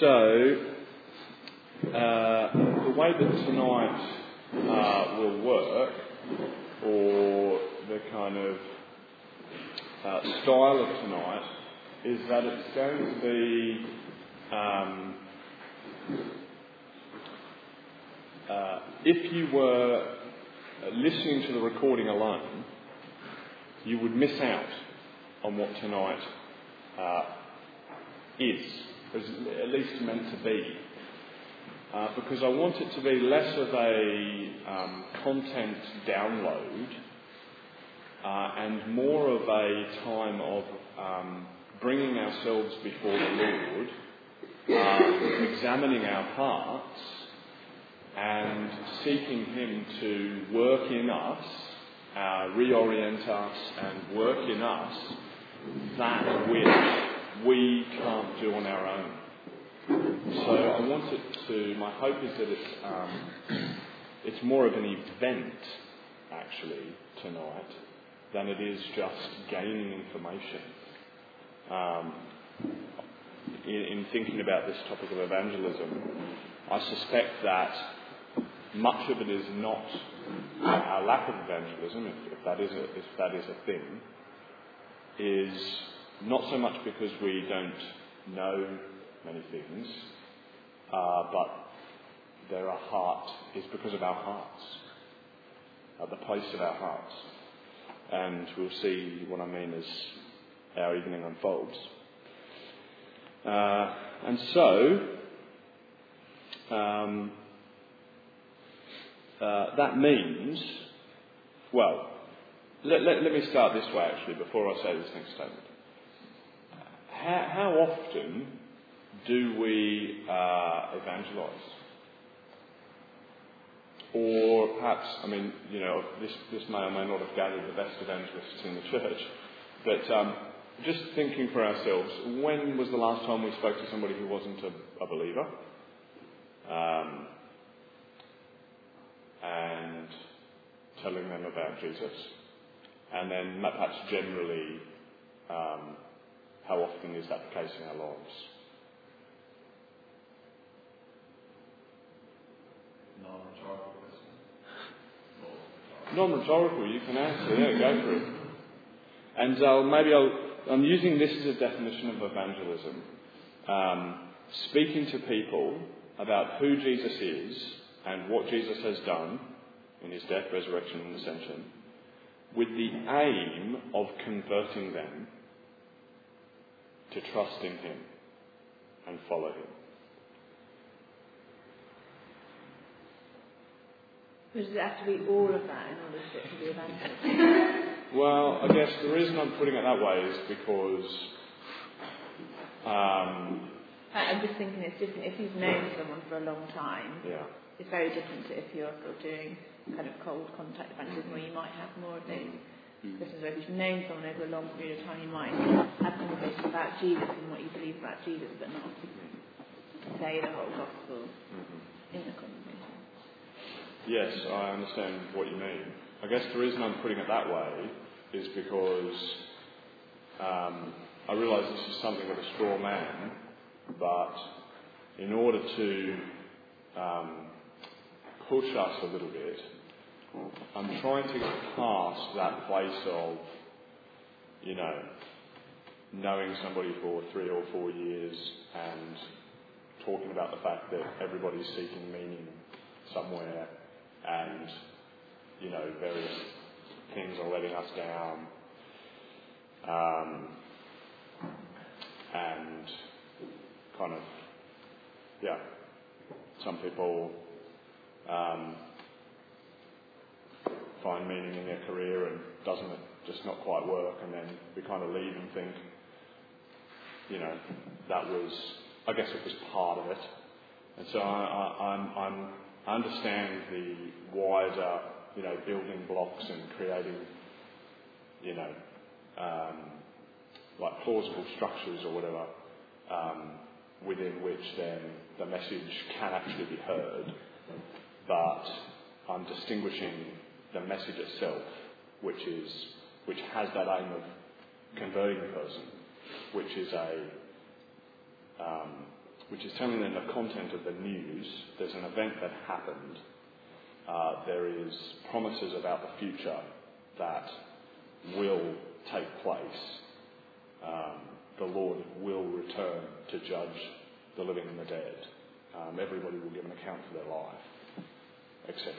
So, uh, the way that tonight uh, will work, or the kind of uh, style of tonight, is that it's going to be um, uh, if you were listening to the recording alone, you would miss out on what tonight uh, is, is at least meant to be. Uh, because I want it to be less of a um, content download uh, and more of a time of um, bringing ourselves before the Lord, um, examining our hearts, and seeking Him to work in us, uh, reorient us, and work in us that which we can't do on our own. So I want it to. My hope is that it's um, it's more of an event actually tonight than it is just gaining information. Um, in, in thinking about this topic of evangelism, I suspect that much of it is not our lack of evangelism, if, if that is a, if that is a thing, is not so much because we don't know many things, uh, but there are heart is because of our hearts, uh, the place of our hearts, and we'll see what I mean as our evening unfolds. Uh, and so, um, uh, that means, well, let, let, let, me start this way actually before I say this next statement. How, how often do we uh, evangelize? Or perhaps, I mean, you know, this, this may or may not have gathered the best evangelists in the church, but um, just thinking for ourselves, when was the last time we spoke to somebody who wasn't a, a believer? Um, and telling them about Jesus. And then perhaps generally, um, how often is that the case in our lives? Non-rhetorical Non-rhetorical, you can answer. Yeah, go for it. And uh, maybe i am using this as a definition of evangelism. Um, speaking to people about who Jesus is and what Jesus has done in his death, resurrection, and ascension, with the aim of converting them to trust in him and follow him. Does it have to be all of that in order for it to be evangelism? well, I guess the reason I'm putting it that way is because um, I'm just thinking it's different if you've known someone for a long time. Yeah it's very different to if you're sort of doing kind of cold contact evangelism where you might have more of those Christians where if you've known someone over a long period of time you might have conversations about Jesus and what you believe about Jesus but not say the whole gospel mm-hmm. in the conversation. Yes, I understand what you mean. I guess the reason I'm putting it that way is because um, I realise this is something of a straw man, but in order to um, push us a little bit. I'm trying to get past that place of, you know, knowing somebody for three or four years and talking about the fact that everybody's seeking meaning somewhere and, you know, various things are letting us down. Um, and kind of, yeah, some people um, find meaning in their career and doesn't it just not quite work and then we kind of leave and think, you know, that was, I guess it was part of it. And so I, I, understand the wider, you know, building blocks and creating, you know, um, like plausible structures or whatever, um, within which then the message can actually be heard but I'm distinguishing the message itself, which is which has that aim of converting the person, which is a um, which is telling them the content of the news. There's an event that happened. Uh, there is promises about the future that will take place. Um, the Lord will return to judge the living and the dead. Um, everybody will give an account for their life, etc.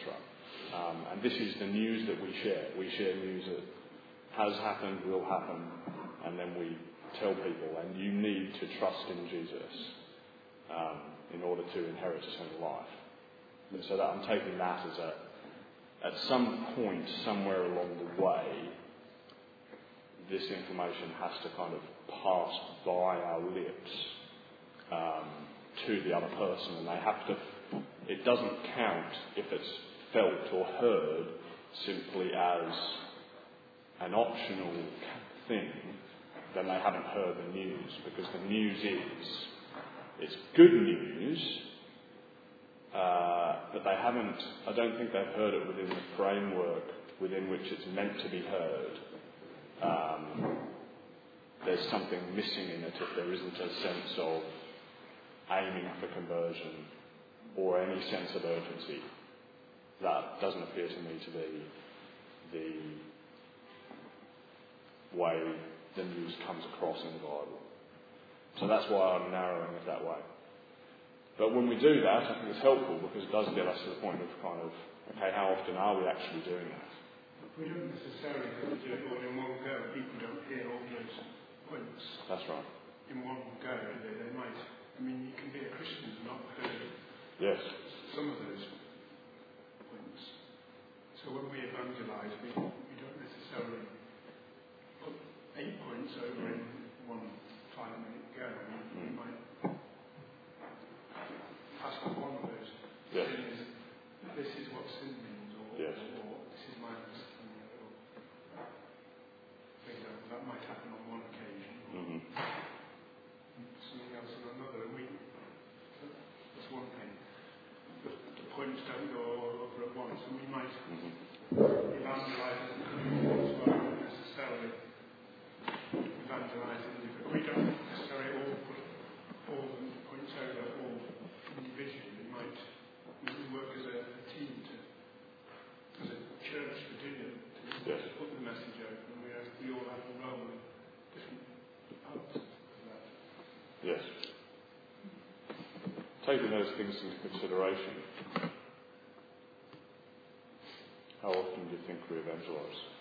Um, and this is the news that we share. We share news that has happened, will happen, and then we tell people, and you need to trust in Jesus um, in order to inherit eternal life. And so that I'm taking that as a, at some point, somewhere along the way, this information has to kind of pass by our lips um, to the other person, and they have to. It doesn't count if it's felt or heard simply as an optional thing. Then they haven't heard the news because the news is it's good news, uh, but they haven't. I don't think they've heard it within the framework within which it's meant to be heard. Um, there's something missing in it if there isn't a sense of aiming for conversion or any sense of urgency. That doesn't appear to me to be the way the news comes across in the Bible. So that's why I'm narrowing it that way. But when we do that, I think it's helpful because it does get us to the point of kind of, okay, how often are we actually doing that? We don't necessarily have to do it all in one go. People don't hear all those points That's right. in one go. They, they might, I mean, you can be a Christian and not heard Yes. some of those. So when we evangelize, we, we don't necessarily put eight points over in one five minute go. We, we Mm. might pass on one of those. Yes. Sin is, this is what sin means, or, Yes. or this is my understanding of it. Or, for example, that might happen on one occasion, or hmm something else on another. And we, that's one thing. The, the points don't go all over at once, and we might hmm evangelize as as well, not necessarily evangelize individually. We don't necessarily all put all the points over all individually. We might we work as a, a team to, as a church to do it, to Yes. put the message out, and we, have, we all have a role in different parts of that. Yes. Taking those things into consideration, how often do you think we evangelize?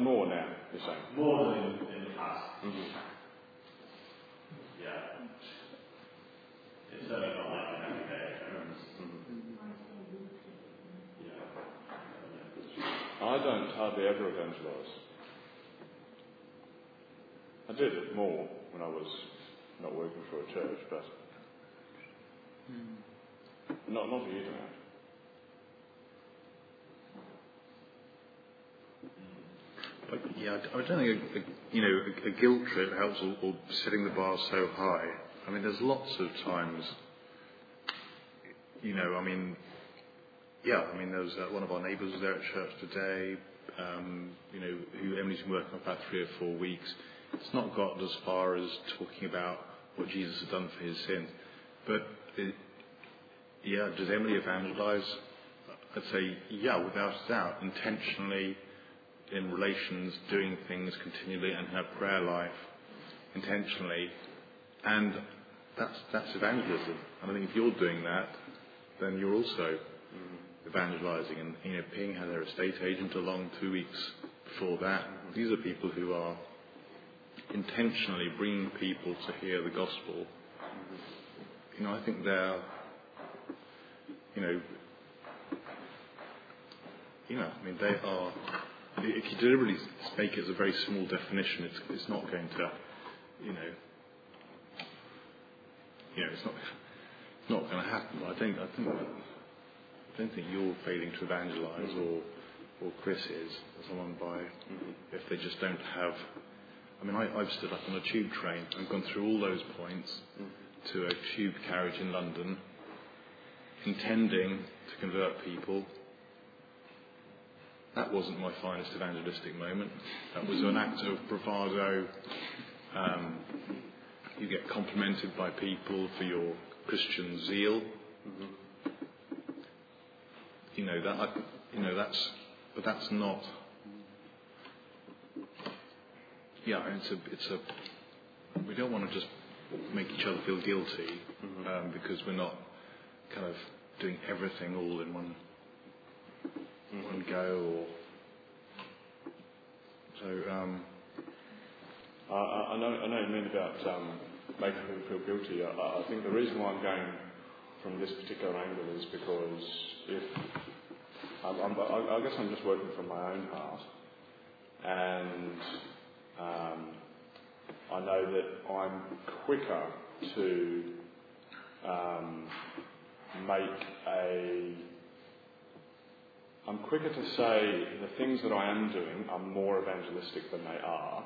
But more now, you're saying. More than in, in the past. Mhm. Yeah. It's certainly not like an everyday occurrence. Mhm. Yeah. I don't hardly ever evangelise. I did it more when I was not working for a church, but Not, not for you to know. Yeah, I don't think a, you know a, a guilt trip helps or, or setting the bar so high. I mean, there's lots of times. You know, I mean, yeah, I mean, there was uh, one of our neighbours was there at church today. Um, you know, who Emily's been working on about three or four weeks. It's not got as far as talking about what Jesus has done for his sins, but it, yeah, does Emily evangelise? I'd say yeah, without a doubt, intentionally in relations, doing things continually, and her prayer life intentionally, and that's that's evangelism. And I think if you're doing that, then you're also evangelizing. And you know, Ping had her estate agent along two weeks before that. These are people who are intentionally bringing people to hear the gospel. You know, I think they're, you know, you know, I mean, they are if you deliberately make it as a very small definition, it's, it's not going to, you know, you know, it's not, it's not going to happen. I think, I think, I don't think you're failing to evangelise or, or Chris is, or someone by, mm-hmm. if they just don't have. I mean, I, I've stood up on a tube train and gone through all those points mm-hmm. to a tube carriage in London, intending to convert people that wasn't my finest evangelistic moment. That was an act of bravado. Um, you get complimented by people for your Christian zeal. Mm-hmm. You know that. You know that's. But that's not. Yeah, it's a. It's a. We don't want to just make each other feel guilty mm-hmm. um, because we're not kind of doing everything all in one one go or so. Um, I, I, know I know you mean about um, making people feel guilty. I, I think the reason why I'm going from this particular angle is because if I'm, I'm, I guess I'm just working from my own heart, and um, I know that I'm quicker to um, make a I'm quicker to say the things that I am doing are more evangelistic than they are.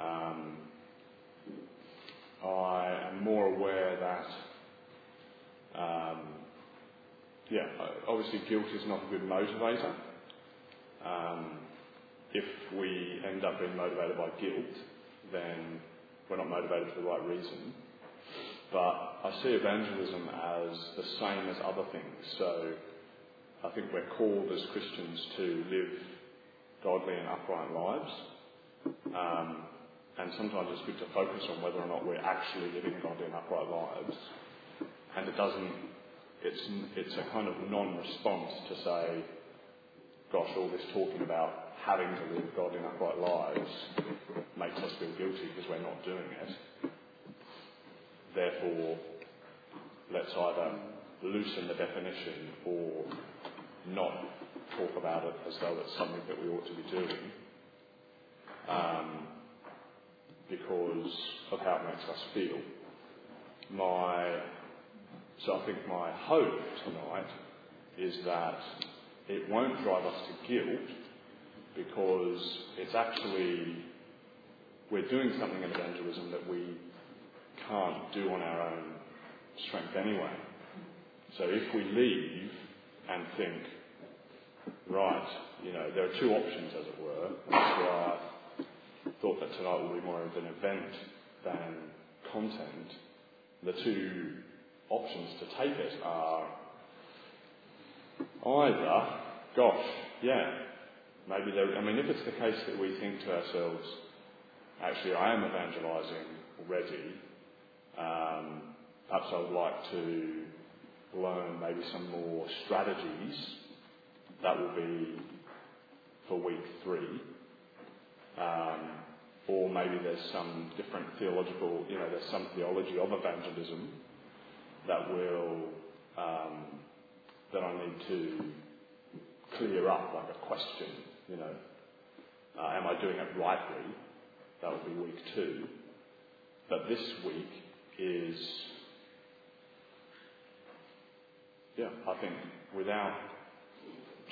Um, I am more aware that, um, yeah, obviously guilt is not a good motivator. Um, if we end up being motivated by guilt, then we're not motivated for the right reason. But I see evangelism as the same as other things. So I think we're called as Christians to live godly and upright lives. Um, and sometimes it's good to focus on whether or not we're actually living godly and upright lives. And it doesn't, it's, it's a kind of non response to say, gosh, all this talking about having to live godly and upright lives makes us feel guilty because we're not doing it. Therefore, let's either loosen the definition or not talk about it as though it's something that we ought to be doing um, because of how it makes us feel. My, so I think my hope tonight is that it won't drive us to guilt because it's actually, we're doing something in evangelism that we can't do on our own strength anyway. So if we leave and think, right, you know, there are two options, as it were. I thought that tonight will be more of an event than content. The two options to take it are either, gosh, yeah, maybe there, I mean, if it's the case that we think to ourselves, actually, I am evangelizing already, um, perhaps I would like to learn maybe some more strategies. That will be for week three. Um, or maybe there's some different theological, you know, there's some theology of evangelism that will, um, that I need to clear up, like a question, you know. Uh, am I doing it rightly? That would be week two. But this week is yeah, I think without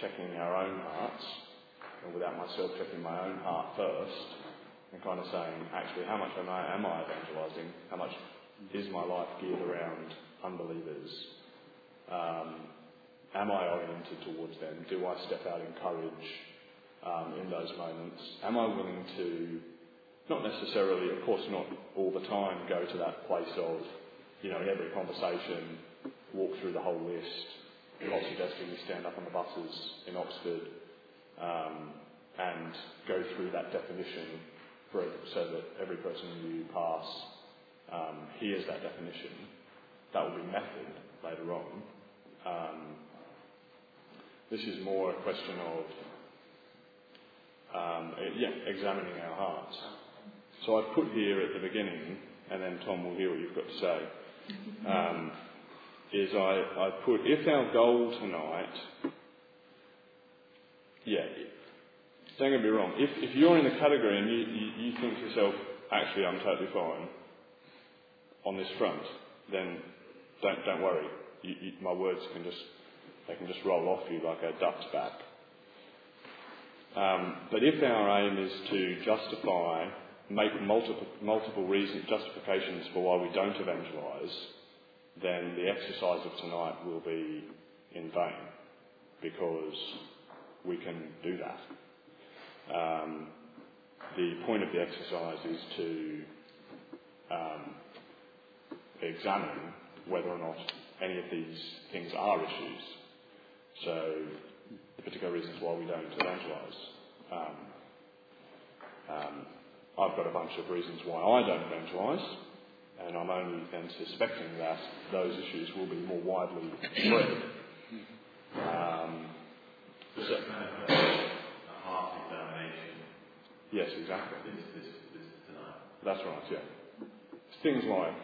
checking our own hearts, or without myself checking my own heart first, and kind of saying, actually, how much am I, am I evangelising? How much is my life geared around unbelievers? Um, am I oriented towards them? Do I step out in courage um, in those moments? Am I willing to, not necessarily, of course, not all the time, go to that place of, you know, in every conversation, walk through the whole list. I'm not suggesting we stand up on the buses in Oxford um, and go through that definition for, so that every person you pass um, hears that definition. That will be method later on. Um, this is more a question of, um, yeah, examining our hearts. So I've put here at the beginning, and then Tom will hear what you've got to say. Is I, I put if our goal tonight, yeah, don't get me wrong, if, if you're in the category and you, you, you think to yourself, actually I'm totally fine on this front, then don't, don't worry. You, you, my words can just, they can just roll off you like a duck's back. Um, but if our aim is to justify, make multiple, multiple reasons, justifications for why we don't evangelise, then the exercise of tonight will be in vain because we can do that. Um, the point of the exercise is to um, examine whether or not any of these things are issues. So, the particular reasons why we don't evangelise. Um, um, I've got a bunch of reasons why I don't evangelise and I'm only then suspecting that those issues will be more widely spread. Um, so a, half examination. Yes, exactly. This, this, this tonight. That's right. Yeah. Things like,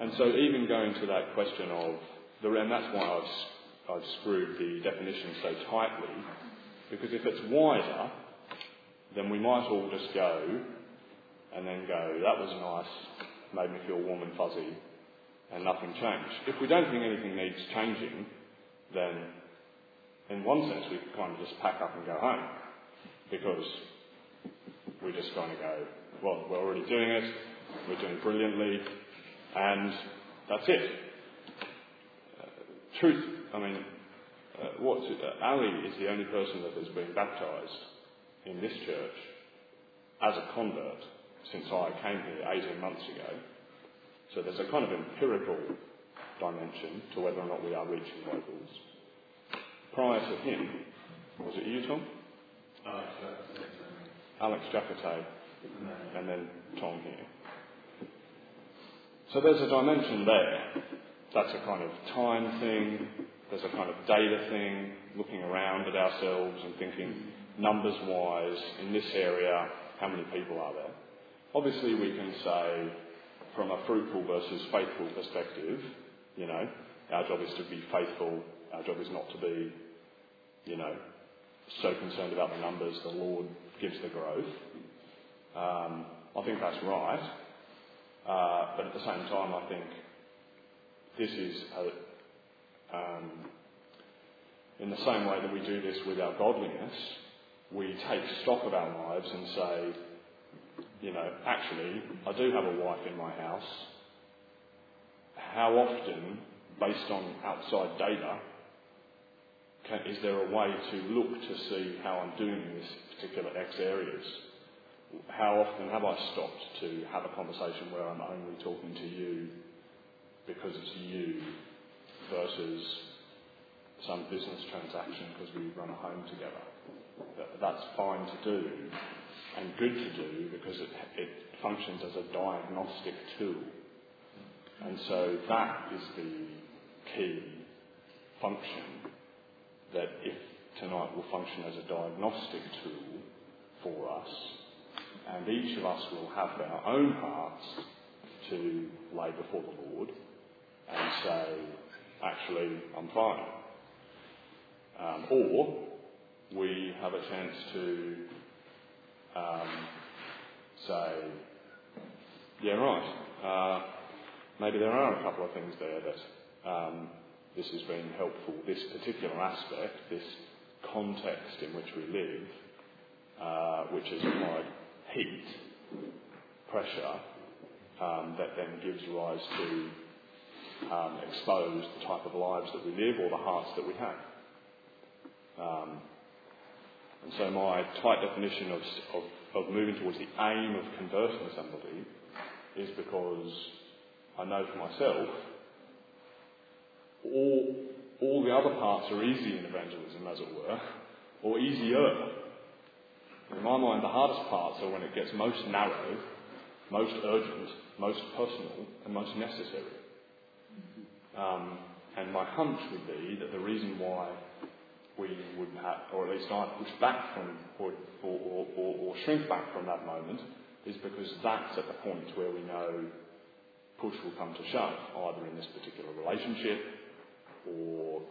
and so even going to that question of the, and that's why I've I've screwed the definition so tightly, because if it's wider, then we might all just go and then go, that was nice, made me feel warm and fuzzy, and nothing changed. If we don't think anything needs changing, then in one sense we kind of just pack up and go home because we're just kind of go, well, we're already doing it, we're doing brilliantly, and that's it. Uh, truth, I mean, uh, what's it, uh, Ali is the only person that has been baptised in this church as a convert since I came here 18 months ago. So there's a kind of empirical dimension to whether or not we are reaching locals. Prior to him, was it you, Tom? Alex Alex Jacate, mm-hmm. and then Tom here. So there's a dimension there. That's a kind of time thing. There's a kind of data thing, looking around at ourselves and thinking, mm-hmm. numbers wise, in this area, how many people are there? Obviously, we can say, from a fruitful versus faithful perspective, you know, our job is to be faithful, our job is not to be, you know, so concerned about the numbers, the Lord gives the growth. Um, I think that's right. Uh, but at the same time, I think this is a, um, in the same way that we do this with our godliness, we take stock of our lives and say, you know, actually, I do have a wife in my house. How often, based on outside data, can, is there a way to look to see how I'm doing in this particular X areas? How often have I stopped to have a conversation where I'm only talking to you because it's you versus some business transaction because we run a home together? That's fine to do, and good to do because it, it functions as a diagnostic tool. And so that is the key function that if tonight will function as a diagnostic tool for us, and each of us will have our own hearts to lay before the Lord and say, actually, I'm fine. Um, or we have a chance to um, say, yeah, right, uh, maybe there are a couple of things there that um, this has been helpful. This particular aspect, this context in which we live, uh, which has applied heat, pressure, um, that then gives rise to um, expose the type of lives that we live or the hearts that we have. Um, and so my tight definition of, of, of moving towards the aim of converting somebody is because I know for myself all, all the other parts are easy in evangelism, as it were, or easier. In my mind, the hardest parts are when it gets most narrow, most urgent, most personal, and most necessary. Um, and my hunch would be that the reason why we would have, or at least I push back from, or, or, or, or shrink back from that moment, is because that's at the point where we know push will come to shove, either in this particular relationship or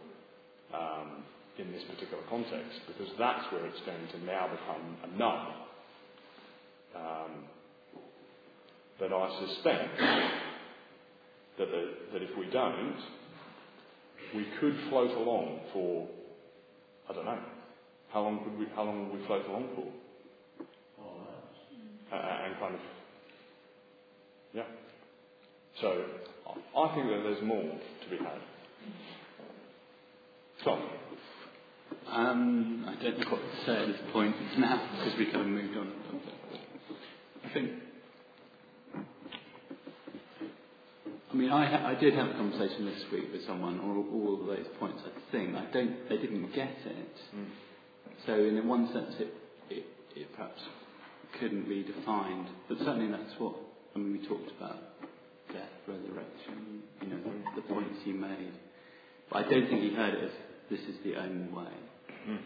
um, in this particular context, because that's where it's going to now become a no. Um, but I suspect that, the, that if we don't, we could float along for, I don't know, how long could we, how long would we float along for? Uh, and kind of, yeah. So I think that there's more to be had. Tom. Um, I don't know what to say at this point now because we kind of moved on. I think. I mean, I, ha- I did have a conversation this week with someone, or all of those points. I think I don't. They didn't get it. Mm. So, in one sense, it, it, it perhaps couldn't be defined, but certainly that's what. I mean, we talked about death, resurrection. You know, the, the points he made. But I don't think he heard it as this is the only way. Mm.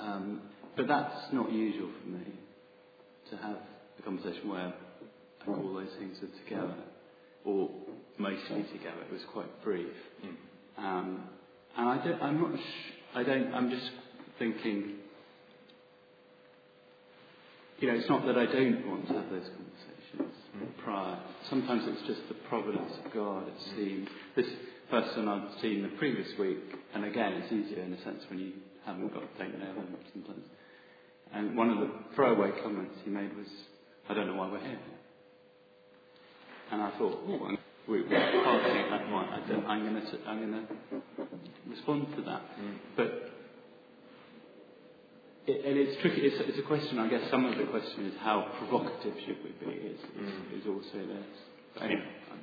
Um, but that's not usual for me to have a conversation where all those things are together, or mostly together. It was quite brief, Mm. um, and I don't. I'm not. Sh- I don't. I'm just thinking. You know, it's not that I don't want to have those conversations Mm. prior. Sometimes it's just the providence of God. It seems this person I've seen the previous week, and again, it's easier in a sense when you haven't got don't know them sometimes. And one of the throwaway comments he made was, "I don't know why we're here." And I thought, oh, I'm- we, we're passing at that point. I don't, I'm going to I'm going to respond to that, Mm. but. It, and it's tricky. It's, it's a question. I guess some of the question is how provocative should we be? Is, is, Mm. is also this. But anyway,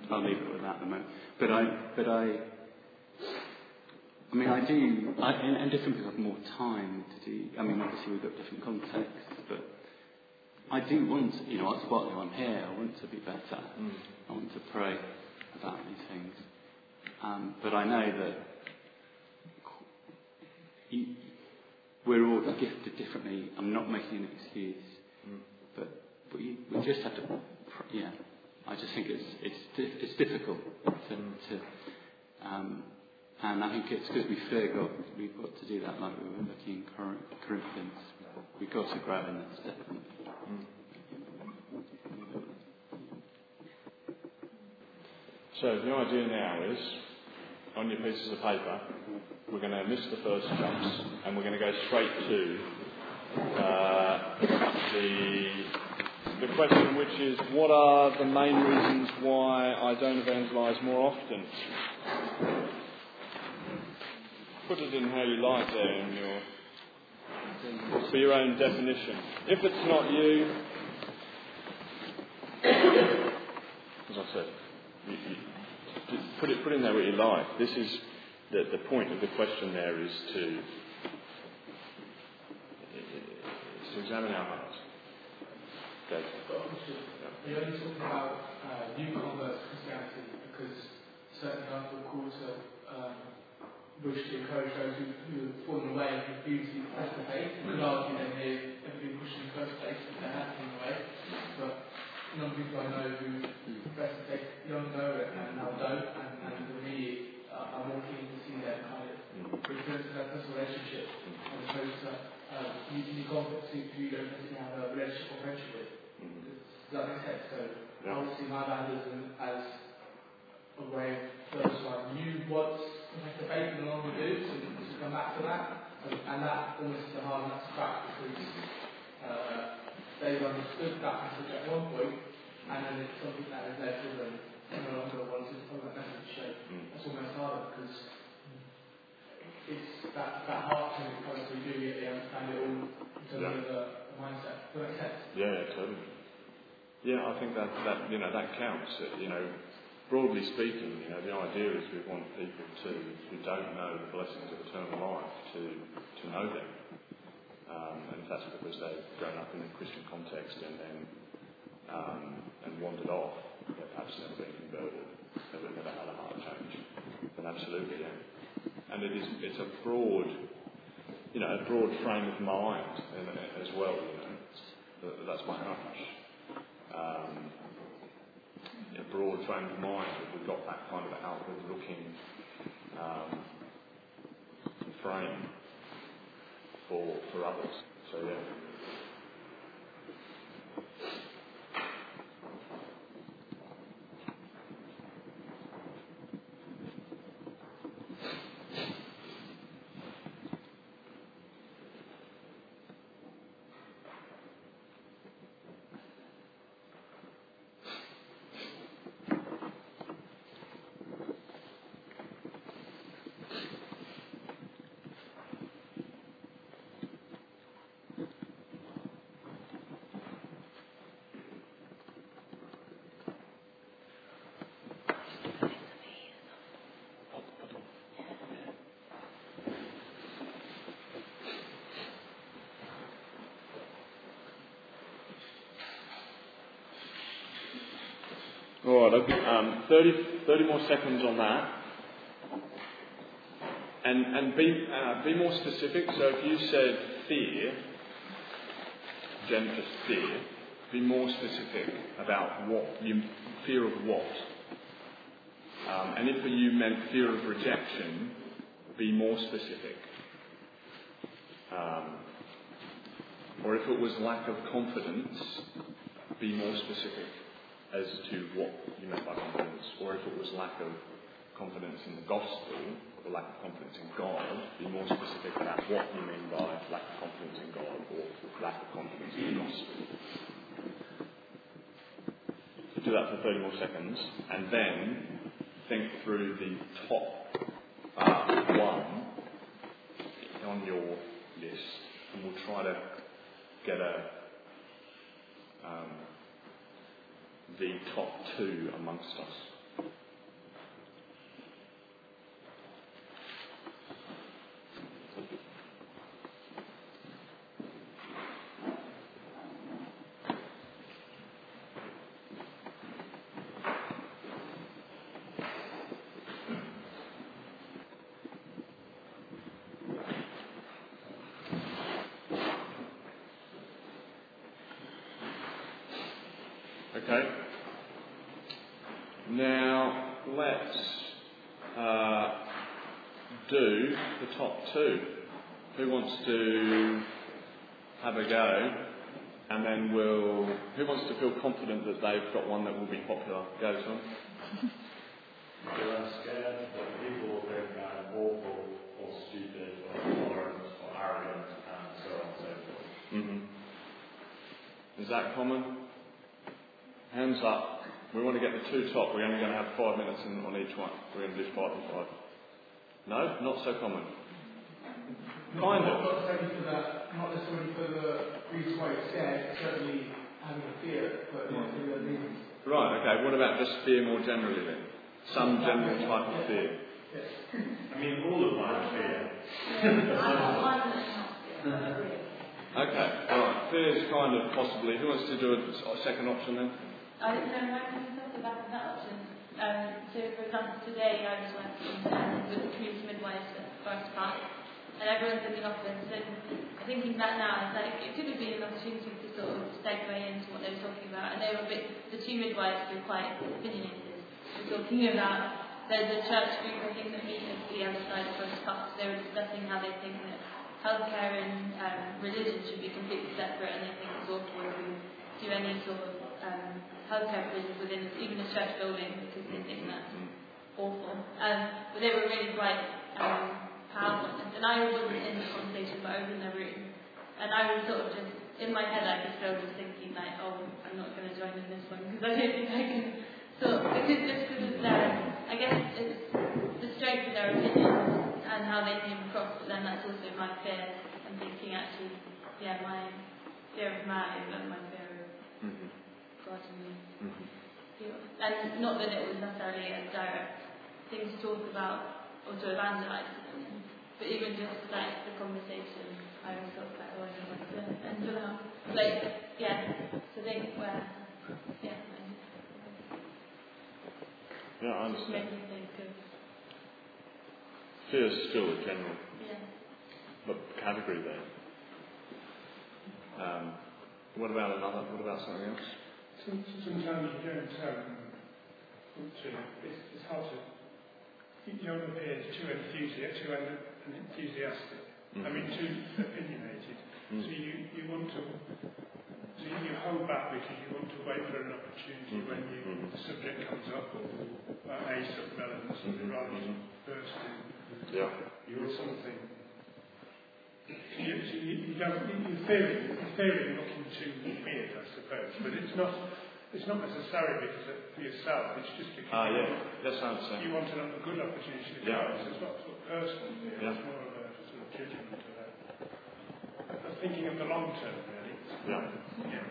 I'll leave it with that at the moment. But I, but I, I mean, I do, I, and, and different people have more time to do. I mean, obviously we've got different contexts, but I do want, you know, that's why I'm here. I want to be better. Mm. I want to pray about these things. Um, but I know that you, we're all gifted differently. I'm not making an excuse, Mm. but we, we just have to, yeah. I just think it's it's di- it's difficult to, to um, and I think it's because we fear God. We've got to do that, like we were looking in Cor- Corinthians. We've got to grow in this definitely. So the idea now is, on your pieces of paper, we're going to miss the first jumps and we're going to go straight to uh, the the question, which is, what are the main reasons why I don't evangelise more often? Put it in how you like there in your for your own definition. If it's not you, as I said, you, you, put it put in there what you like. This is the the point of the question. There is to is to examine our hearts. Dave. We only talk about uh, new converts to Christianity because certain will call to um, wish to encourage those who, who have fallen away and refuse to press the faith. You could argue that they have been pushed in the first place if they have fallen away. But a number of people I know who press the faith younger and now don't, and, and for me, uh, I'm more keen to see them kind of return to that personal relationship as opposed to uh, new, new converts who, who you don't necessarily have a relationship or friendship with. Does that make sense? So Yeah. I would see my evangelism as a way of those who are new what's like the faith no longer do, so to come back to that. And, and that almost is a hard nut to crack because uh, they've understood that message at one point, and then it's something that is their children no longer want to follow that message. So Mm. that's almost harder because it's that, that heart it comes we do get they understand it all in terms Yeah. of the, mindset. Does that make sense? Yeah, totally. Yeah, I think that, that you know that counts. You know, broadly speaking, you know, the idea is we want people to who don't know the blessings of eternal life to to know them. Um, and that's because they've grown up in a Christian context and then um, and wandered off, know, perhaps never been converted, never, never had a heart change, then absolutely, yeah. And it is it's a broad, you know, a broad frame of mind as well. You know, that's my hunch. Um, broad frame of mind if we've got that kind of outward-looking um, frame for for others. So yeah. Okay. Um, 30, 30 more seconds on that. And, and be, uh, be more specific. So if you said fear, just fear, be more specific about what you, fear of what. Um, and if you meant fear of rejection, be more specific. Um, or if it was lack of confidence, be more specific as to what you meant by confidence, or if it was lack of confidence in the gospel, or lack of confidence in God, be more specific about what you mean by lack of confidence in God, or lack of confidence in the gospel. Do that for 30 more seconds, and then think through the top uh, one on your list, and we'll try to get a um, the top two amongst us. Okay. Now let's uh, do the top two. Who wants to have a go? And then we'll. Who wants to feel confident that they've got one that will be popular? Go, Tom. You're scared that people will think I'm awful or stupid or intolerant or arrogant and so on and so forth. hmm Is that common? Hands up. We want to get the two top. We're only going to have five minutes in, on each one. We're going to do five and five. No, not so common. Kind of. Not necessarily for the, not necessarily for the reasons why you're scared, certainly having a fear, but not for the other reasons. Right. Okay. What about just fear more generally then? Some general type of fear. Yes. I mean, all of my fear. Okay. All right. Fear is kind of possibly. Who wants to do a, a second option then? I don't know, I can talk about that option. Um, so, for example, today I was working um, with the community midwives at Forest Park, and everyone's in the office, and thinking back now, it's like, it could have been an opportunity to sort of segue into what they were talking about, and they were a bit, the two midwives were quite opinionated, They were talking about, there's a church group, I think, that meet at the other side of Forest Park, so they were discussing how they think that healthcare and um, religion should be completely separate, and they think it's awful if we do any sort of um, healthcare provisions within even a church building because they think that awful. Um, but they were really quite um, powerful. And I wasn't in the conversation, but I was in the room. And I was sort of just, in my head, I was still just thinking like, oh, I'm not going to join in this one because I don't think I can of, because just because of their, I guess it's the strength of their opinions and how they came across, but then that's also my fear and thinking actually, yeah, my fear of man and my fear. God me. Mhm. And not that it was necessarily a direct thing to talk about or to evangelize to them, but even just like the conversation, I was sort of like, oh, I don't want to enter that. Like, yeah, to think where, yeah, Yeah, I just made understand. me think of, Fear is still a general yeah. but category there. Um, what about another? What about something else? Some- Sometimes you don't, um, want to, it's, it's hard to, you don't appear too enthusiastic, too en- enthusiastic, I mean too opinionated. Mm. So you, you want to, so you, hold back because you want to wait for an opportunity when you, Mhm. the subject comes up or uh, a sub-relevant something Mhm. rather than burst in Yeah. you or something. You, you, you don't, you're fearing, you're fearing looking too weird, I suppose, but it's not, it's not necessarily because of, for yourself, it's just because Ah, you, yeah. want, Yes, I understand. you want a good opportunity to Yeah. go. So it's not sort of personal fear, Yeah. it's more of a sort of judgment of thinking of the long term, really. Yeah. Yeah.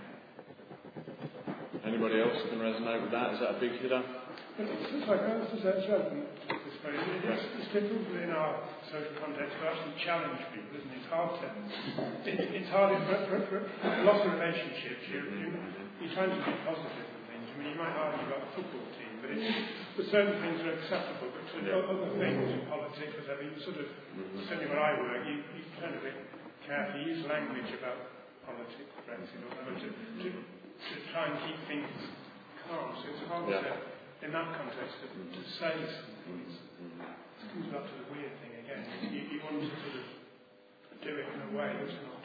Anybody else can resonate with that? Is that a big hitter? It's, it's like, uh, this is a certain, this way, it- it's, it's difficult in our social context to actually challenge people, isn't it? It's hard to, it, it's hard for, for, for a lot of relationships, you, you, you're trying to be positive and things. I mean, you might argue about a football team, but it's, but certain things are acceptable, but to Yeah. other things, in politics, whatever, you sort of, certainly where I work, you, you kind of be careful, you use language about politics, Brexit, or whatever, to, to, to try and keep things calm. So it's hard Yeah. to, in that context, to, to say some things. It comes back to the weird thing again. You, you want to sort of do it in a way that's not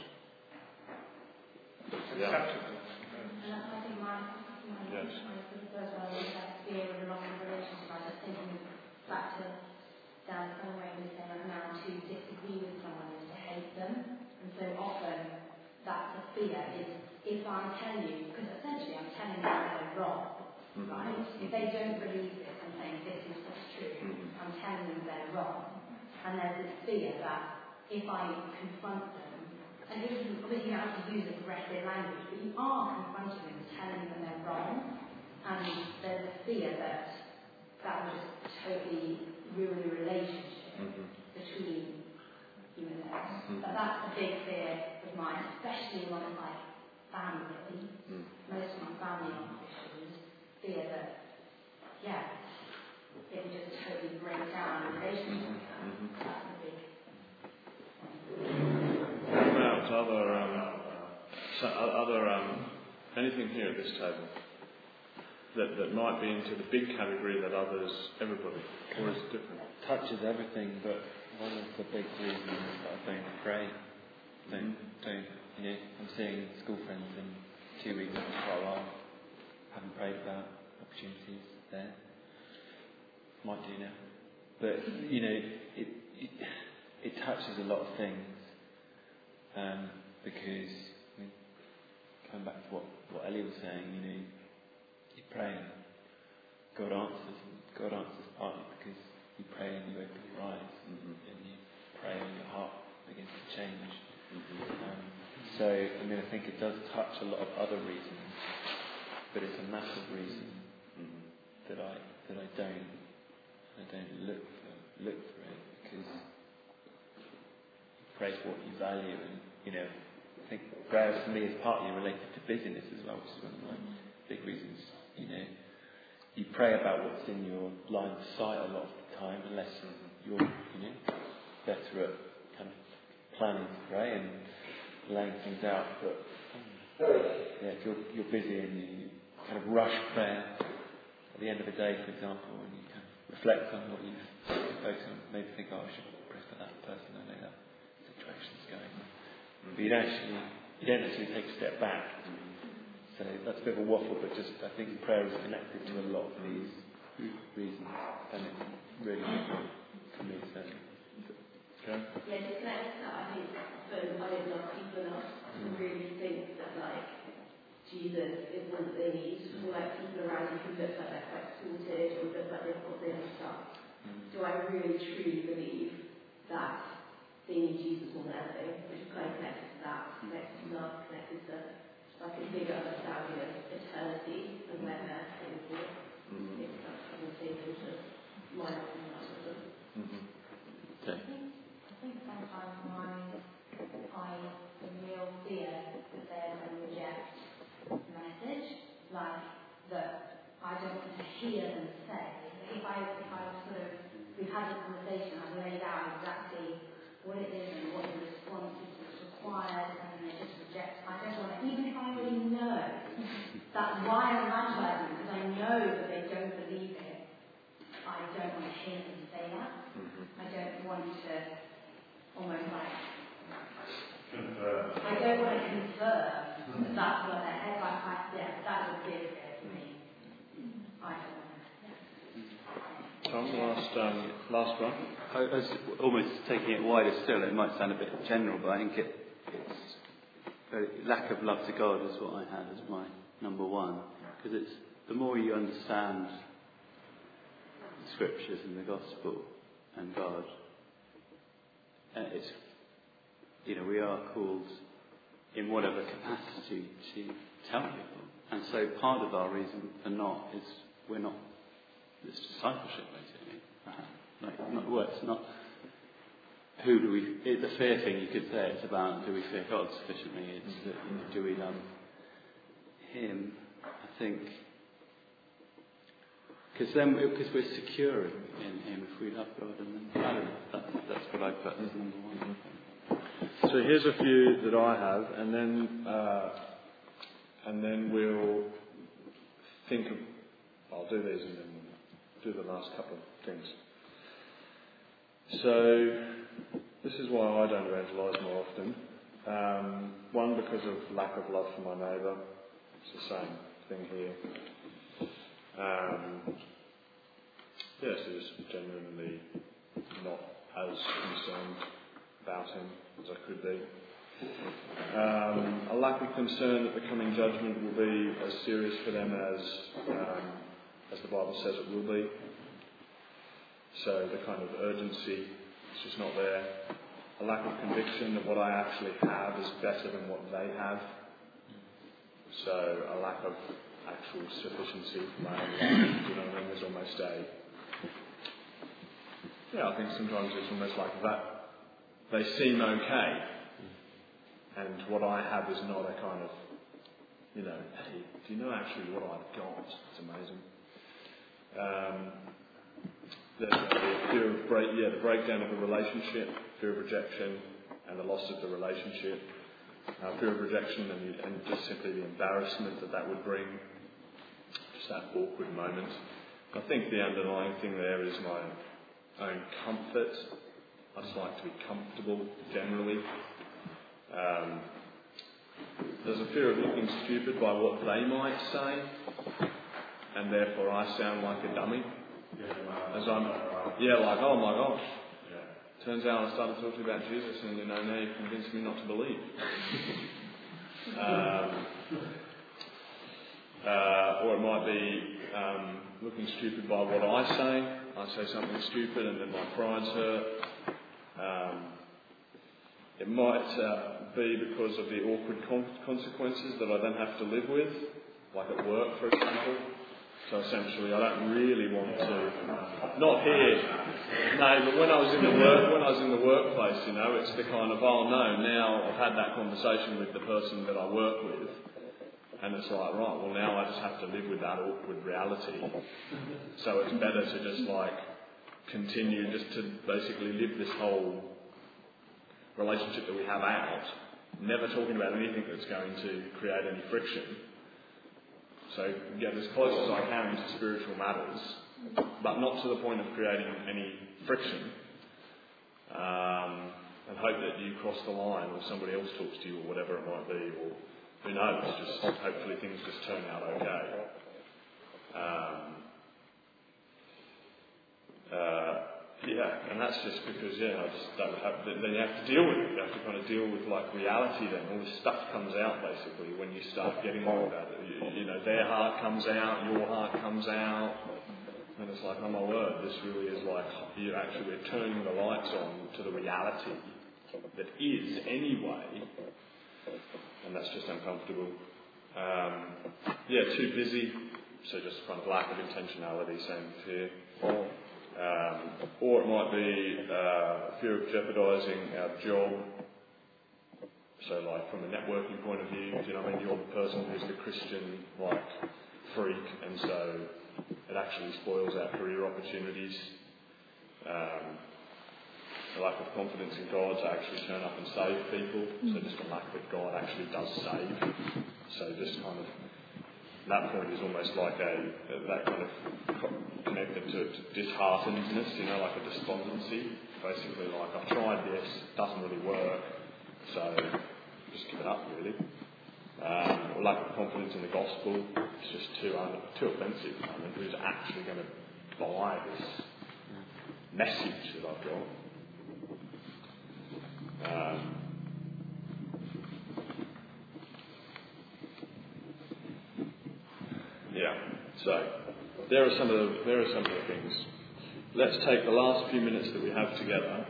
acceptable. I suppose. And I I think my, my, Yes. my of first one was that fear of a long relationship. I was thinking back to Dan Conway was saying like now to disagree with someone is to hate them. And so often that's the fear is if I tell you, because essentially I'm telling them they're wrong, right? If they don't believe this, I'm saying this is what's true. Mhm. I'm telling them they're wrong. And there's this fear that if I confront them, and it isn't, obviously you don't have to use aggressive language, but you are confronting them, telling them they're wrong. And there's a fear that that will just totally ruin the relationship Mhm. between you and them. Mhm. But that's a big fear of mine, especially among like family. Mm. Most of my family are Christians. Fear that, yeah, it will just totally break down the relationship. Mhm. That's a big What about other, um, so, other, um, anything here at this table that, that might be into the big category that others, everybody, or is it different? touches everything, but one of the big reasons that I don't pray, don't, don't, you know, I'm seeing school friends in two weeks for quite a while, haven't prayed about opportunities there, might do now, but you know, it it, it touches a lot of things, um, because I mean, coming back to what what Ellie was saying, you know, you pray and God answers, and God answers partly because you pray and you open your eyes Mhm. and you pray and your heart begins to change. Mhm. Um, so, I mean, I think it does touch a lot of other reasons, but it's a massive reason Mhm. that I that I don't I don't look for look for it because pray for what you value, and you know, I think prayer for me is partly related to busyness as well, which is one of my big reasons. You know, you pray about what's in your line of sight a lot of the time, unless you're you know better at kind of planning to pray and laying things out. But yeah, if you're you're busy and you kind of rush prayer at the end of the day, for example, and you reflect on what you've focused on, maybe think, oh, I should pray for that person. I know that situation's going on. Mm. But you don't actually you don't actually take a step back. So that's a bit of a waffle, but just I think prayer is connected to a lot of these reasons, then it really can make sense. Okay? Yeah, just next to that, I think, but I don't love people enough to really think that, like, Jesus is one that they need, or like people around you who look like they're quite sorted or look like they've got their stuff. Do I really truly believe that they need Jesus more than anything, which is kind of connected to that, connected to love, connected to like a bigger understanding of eternity and where they're headed for. Mm-hmm. It's that conversation to line up and line with them. Mm-hmm. Okay. I think sometimes my I the real fear that they're going to reject the message, like that I don't want to hear them say. If I if I sort of we've had this conversation, I've laid out exactly what it is and what the response is that's required, and then they just reject. I don't want to, even if I already know that's why I'm evangelizing, because I know that they don't believe it. I don't want to hear them say that. I don't want to almost like Confirm. I don't want to confirm that that's what their head like I, yeah, that would be a fear for me. I don't want to. Tom, last, one. I was almost taking it wider still. It might sound a bit general, but I think it, it's very, lack of love to God is what I had as my number one. Because it's the more you understand the scriptures and the gospel and God, uh, it's you know we are called in whatever capacity to tell people, and so part of our reason for not is we're not it's discipleship basically. Not, it's not. Who do we? The fear thing you could say it's about do we fear God sufficiently? It's that, you know, do we love Him? I think because then because we're secure in, in Him if we love God, and then I don't know. That's, that's what I put as number one. So here's a few that I have, and then uh, and then we'll think of. I'll do these and then do the last couple of things. So this is why I don't evangelise more often. Um, one because of lack of love for my neighbour. It's the same thing here. Um, yes, it is genuinely not as concerned about him as I could be. Um, a lack of concern that the coming judgment will be as serious for them as um, as the Bible says it will be. So the kind of urgency is just not there. A lack of conviction that what I actually have is better than what they have. So a lack of actual sufficiency for my own you know mean? There's almost a yeah. I think sometimes it's almost like that. They seem okay, and what I have is not a kind of you know. Hey, do you know actually what I've got? It's amazing. Um, the, the fear of break, yeah, the breakdown of a relationship, fear of rejection, and the loss of the relationship, uh, fear of rejection, and, the, and just simply the embarrassment that that would bring, just that awkward moment. I think the underlying thing there is my own comfort. I just like to be comfortable generally. Um, there's a fear of looking stupid by what they might say, and therefore I sound like a dummy. As I'm, yeah, like, oh my gosh. Turns out I started talking about Jesus, and you know, now you've convinced me not to believe. um, uh, or it might be um, looking stupid by what I say. I say something stupid, and then my pride's hurt. Um, it might uh, be because of the awkward con- consequences that I then have to live with, like at work, for example. So essentially, I don't really want to. Not here, no. But when I was in the work, when I was in the workplace, you know, it's the kind of oh no. Now I've had that conversation with the person that I work with, and it's like right. Well, now I just have to live with that awkward reality. So it's better to just like continue, just to basically live this whole relationship that we have out, never talking about anything that's going to create any friction. So get as close as I can to spiritual matters, but not to the point of creating any friction. Um, and hope that you cross the line, or somebody else talks to you, or whatever it might be, or who knows? Just hopefully things just turn out okay. Um, yeah, and that's just because yeah, I just don't have. Then you have to deal with it. You have to kind of deal with like reality. Then all this stuff comes out basically when you start getting like that. You, you know, their heart comes out, your heart comes out, and it's like, oh my word, this really is like you actually we're turning the lights on to the reality that is anyway, and that's just uncomfortable. Um, yeah, too busy, so just kind of lack of intentionality, same here. Um, or it might be uh, fear of jeopardising our job. So, like from a networking point of view, you know, I mean, you're the person who's the Christian like freak, and so it actually spoils our career opportunities. Um, a lack of confidence in God to actually turn up and save people. So just a lack that God actually does save. So just kind of that point is almost like a that kind of connected to, to disheartenedness, you know, like a despondency. Basically, like I've tried this, doesn't really work, so just give it up, really. Um, or lack of confidence in the gospel. It's just too un- too offensive. I mean, who's actually going to buy this message that I've got? Um, yeah. So there are some of the there are some of the things. Let's take the last few minutes that we have together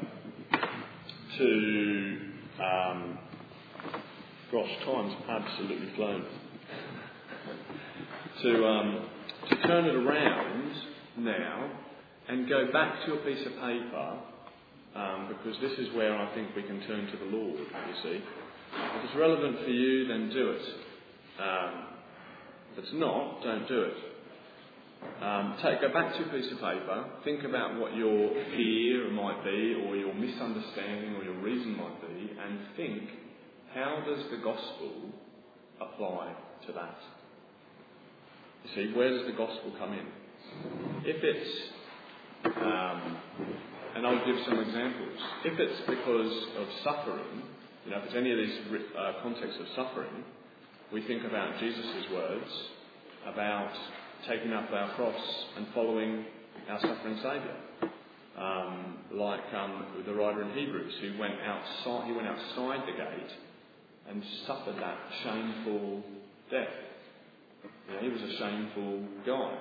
to. Um, gosh, time's absolutely flown. to um, to turn it around now and go back to a piece of paper um, because this is where I think we can turn to the Lord, you see. If it's relevant for you, then do it. Um, if it's not, don't do it. Um, take, go back to a piece of paper, think about what your fear might be, or your misunderstanding, or your reason might be, and think how does the gospel apply to that? You see, where does the gospel come in? If it's um, and I'll give some examples. If it's because of suffering, you know, if it's any of these uh, contexts of suffering, we think about Jesus' words about taking up our cross and following our suffering Saviour. Um, like um, the writer in Hebrews, who went outside, he went outside the gate and suffered that shameful death. You know, he was a shameful guy,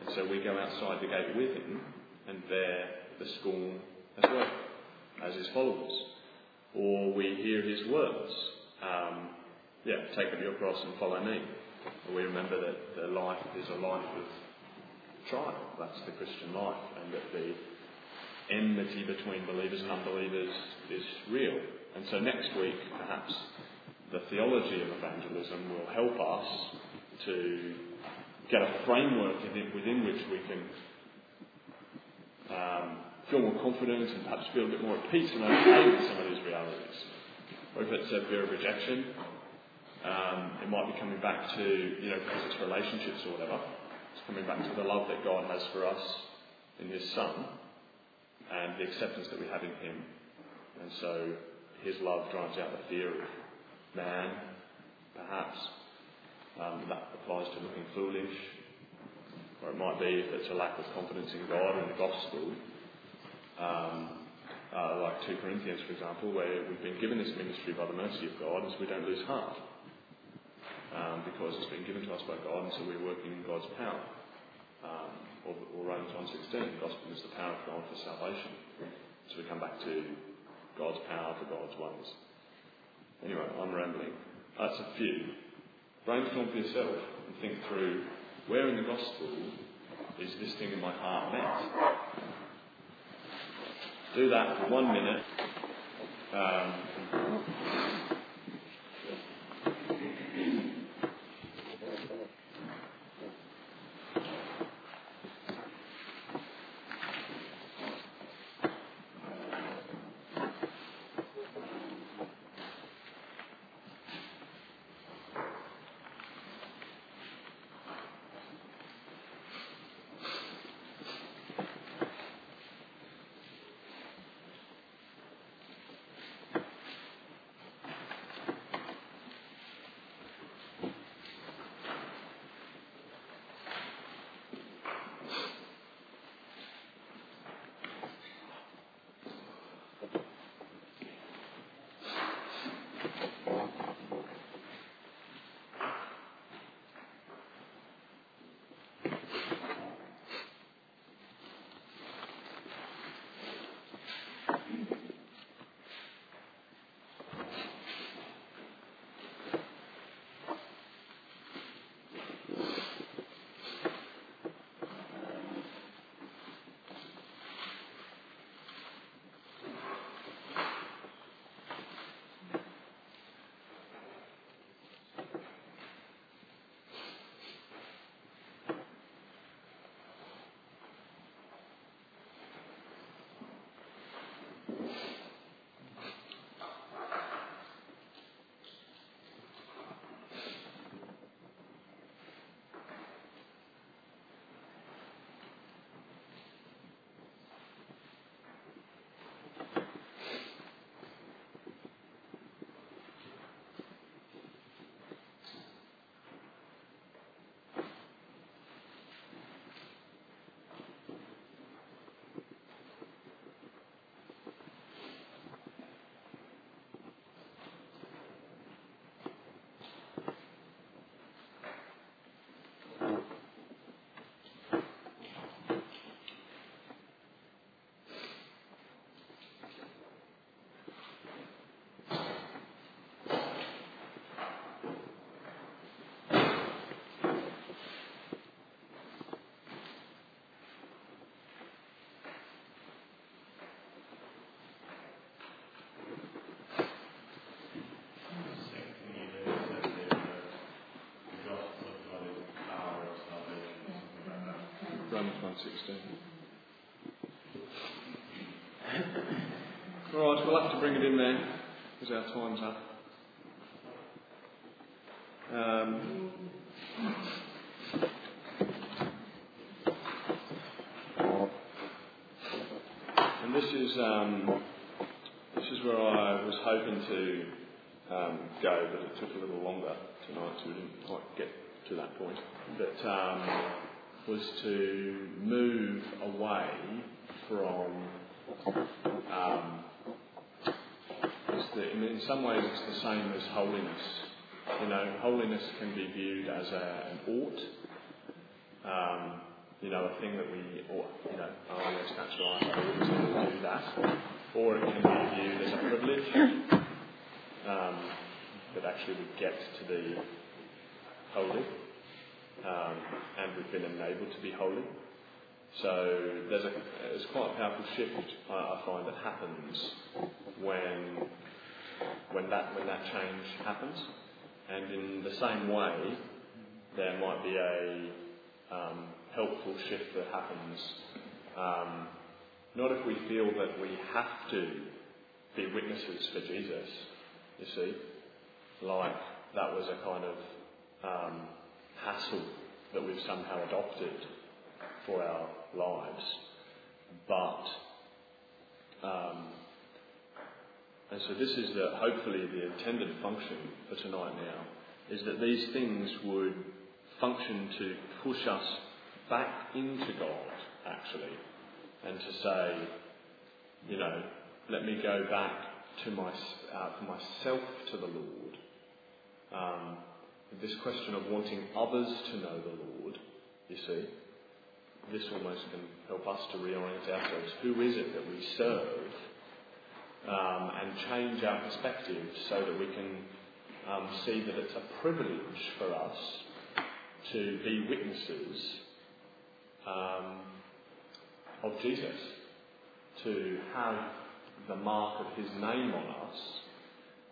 and so we go outside the gate with him and bear the scorn as well as his followers. Or we hear his words, um, yeah, take up your cross and follow me. We remember that the life is a life of trial. That's the Christian life, and that the enmity between believers and unbelievers is real. And so next week, perhaps, the theology of evangelism will help us to get a framework within which we can um, feel more confident and perhaps feel a bit more at peace and okay with some of these realities. Or if it's a fear of rejection, um, it might be coming back to, you know, because it's relationships or whatever, it's coming back to the love that God has for us in His Son and the acceptance that we have in Him. And so His love drives out the fear of man, perhaps. Um, that applies to looking foolish. Or it might be if it's a lack of confidence in God and the gospel, um, uh, like 2 Corinthians, for example, where we've been given this ministry by the mercy of God, is we don't lose heart. Um, because it's been given to us by God, and so we're working in God's power. Um, or, or Romans 1.16, the gospel is the power of God for salvation. So we come back to God's power for God's ways. Anyway, I'm rambling. That's a few. Brainstorm for yourself and think through where in the gospel is this thing in my heart met? do that for one minute. Um, Romans 1.16. All right, we'll have to bring it in there because our time's up. Um, and this is um, this is where I was hoping to um, go, but it took a little longer tonight, so we didn't quite get to that point. But um, was to move away from. Um, the, in, some ways, it's the same as holiness. You know, holiness can be viewed as a, an ought. Um, you know, a thing that we ought, you know, oh yes, that's right, I ought to do that. Or it can be viewed as a privilege um, that actually we get to be holy. Um, and we've been enabled to be holy. So there's, a, there's quite a powerful shift I, I find that happens when, when, that, when that change happens. And in the same way, there might be a um, helpful shift that happens. Um, not if we feel that we have to be witnesses for Jesus, you see, like that was a kind of um, hassle that we've somehow adopted for our lives. But, um, and so this is the, hopefully the intended function for tonight now, is that these things would function to push us back into God, actually, and to say, you know, let me go back to my, uh, myself to the Lord. Um, this question of wanting others to know the Lord, you see, this almost can help us to reorient ourselves. Who is it that we serve? Um, and change our perspective so that we can um, see that it's a privilege for us to be witnesses um, of Jesus, to have the mark of his name on us,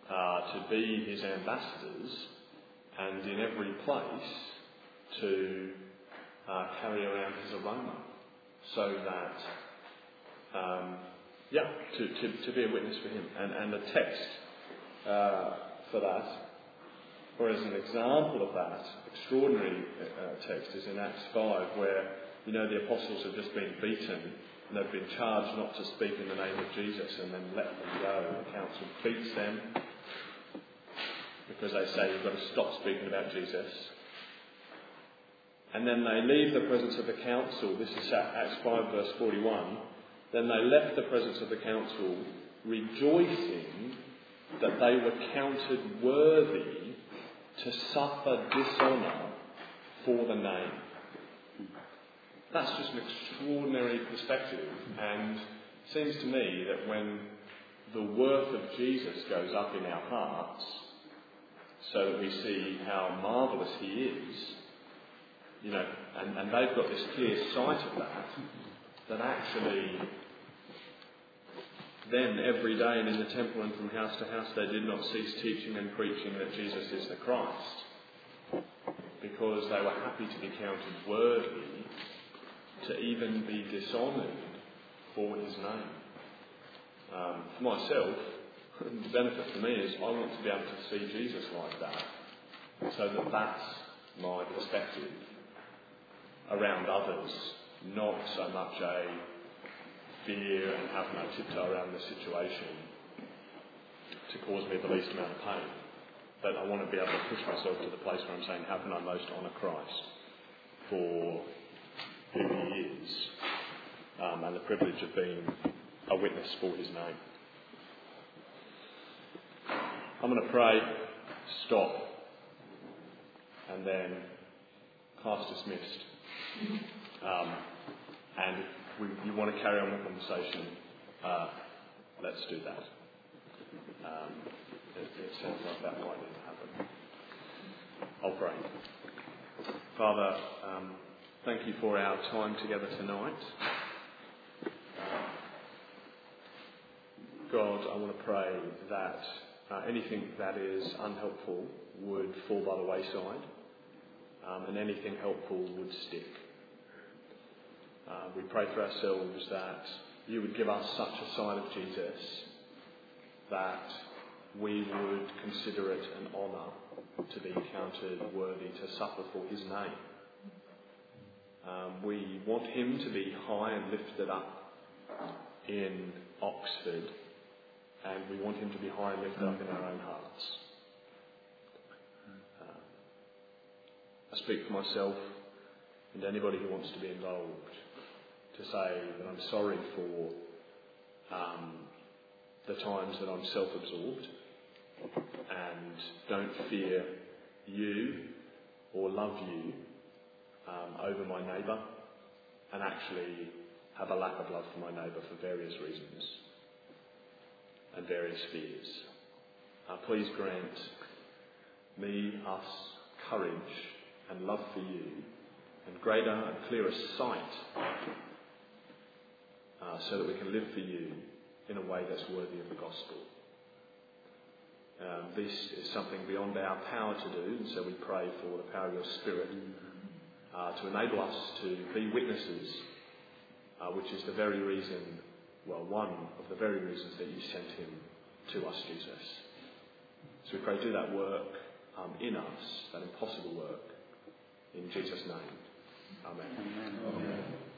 uh, to be his ambassadors, and in every place to uh, carry around his aroma, so that, um, yeah, to, to, to be a witness for him. And, and the text uh, for that, or as an example of that, extraordinary uh, text is in Acts 5, where, you know, the apostles have just been beaten and they've been charged not to speak in the name of Jesus and then let them go. The council beats them because they say you've got to stop speaking about Jesus. And then they leave the presence of the council. This is Acts 5, verse 41. Then they left the presence of the council, rejoicing that they were counted worthy to suffer dishonour for the name. That's just an extraordinary perspective, and seems to me that when the worth of Jesus goes up in our hearts, so that we see how marvellous He is, you know, and, and they've got this clear sight of that, that actually then every day and in the temple and from house to house they did not cease teaching and preaching that Jesus is the Christ, because they were happy to be counted worthy to even be dishonoured for His name. Um, for myself, the benefit for me is I want to be able to see Jesus like that, so that that's my perspective around others, not so much a fear and can I tiptoe around the situation to cause me the least amount of pain. But I want to be able to push myself to the place where I'm saying, how can I most honour Christ for who he is um, and the privilege of being a witness for his name. I'm going to pray, stop, and then class dismissed. Um, and if you want to carry on the conversation, uh, let's do that. Um, it, it sounds like that might happen. I'll pray. Father, um, thank you for our time together tonight. Uh, God, I want to pray that uh, anything that is unhelpful would fall by the wayside, um, and anything helpful would stick. Uh, we pray for ourselves that you would give us such a side of Jesus that we would consider it an honour to be counted worthy to suffer for his name. Um, we want him to be high and lifted up in Oxford, and we want him to be high and lifted up in our own hearts. Uh, I speak for myself and anybody who wants to be involved to say that I'm sorry for um, the times that I'm self absorbed and don't fear you or love you um, over my neighbour and actually have a lack of love for my neighbour for various reasons and various fears. Uh, please grant me, us, courage and love for you and greater and clearer sight uh, so that we can live for you in a way that's worthy of the gospel. Um, this is something beyond our power to do, and so we pray for the power of your Spirit uh, to enable us to be witnesses, uh, which is the very reason, well, one of the very reasons that you sent him to us, Jesus. So we pray, do that work um, in us, that impossible work, in Jesus' name. Amen. Amen. Amen.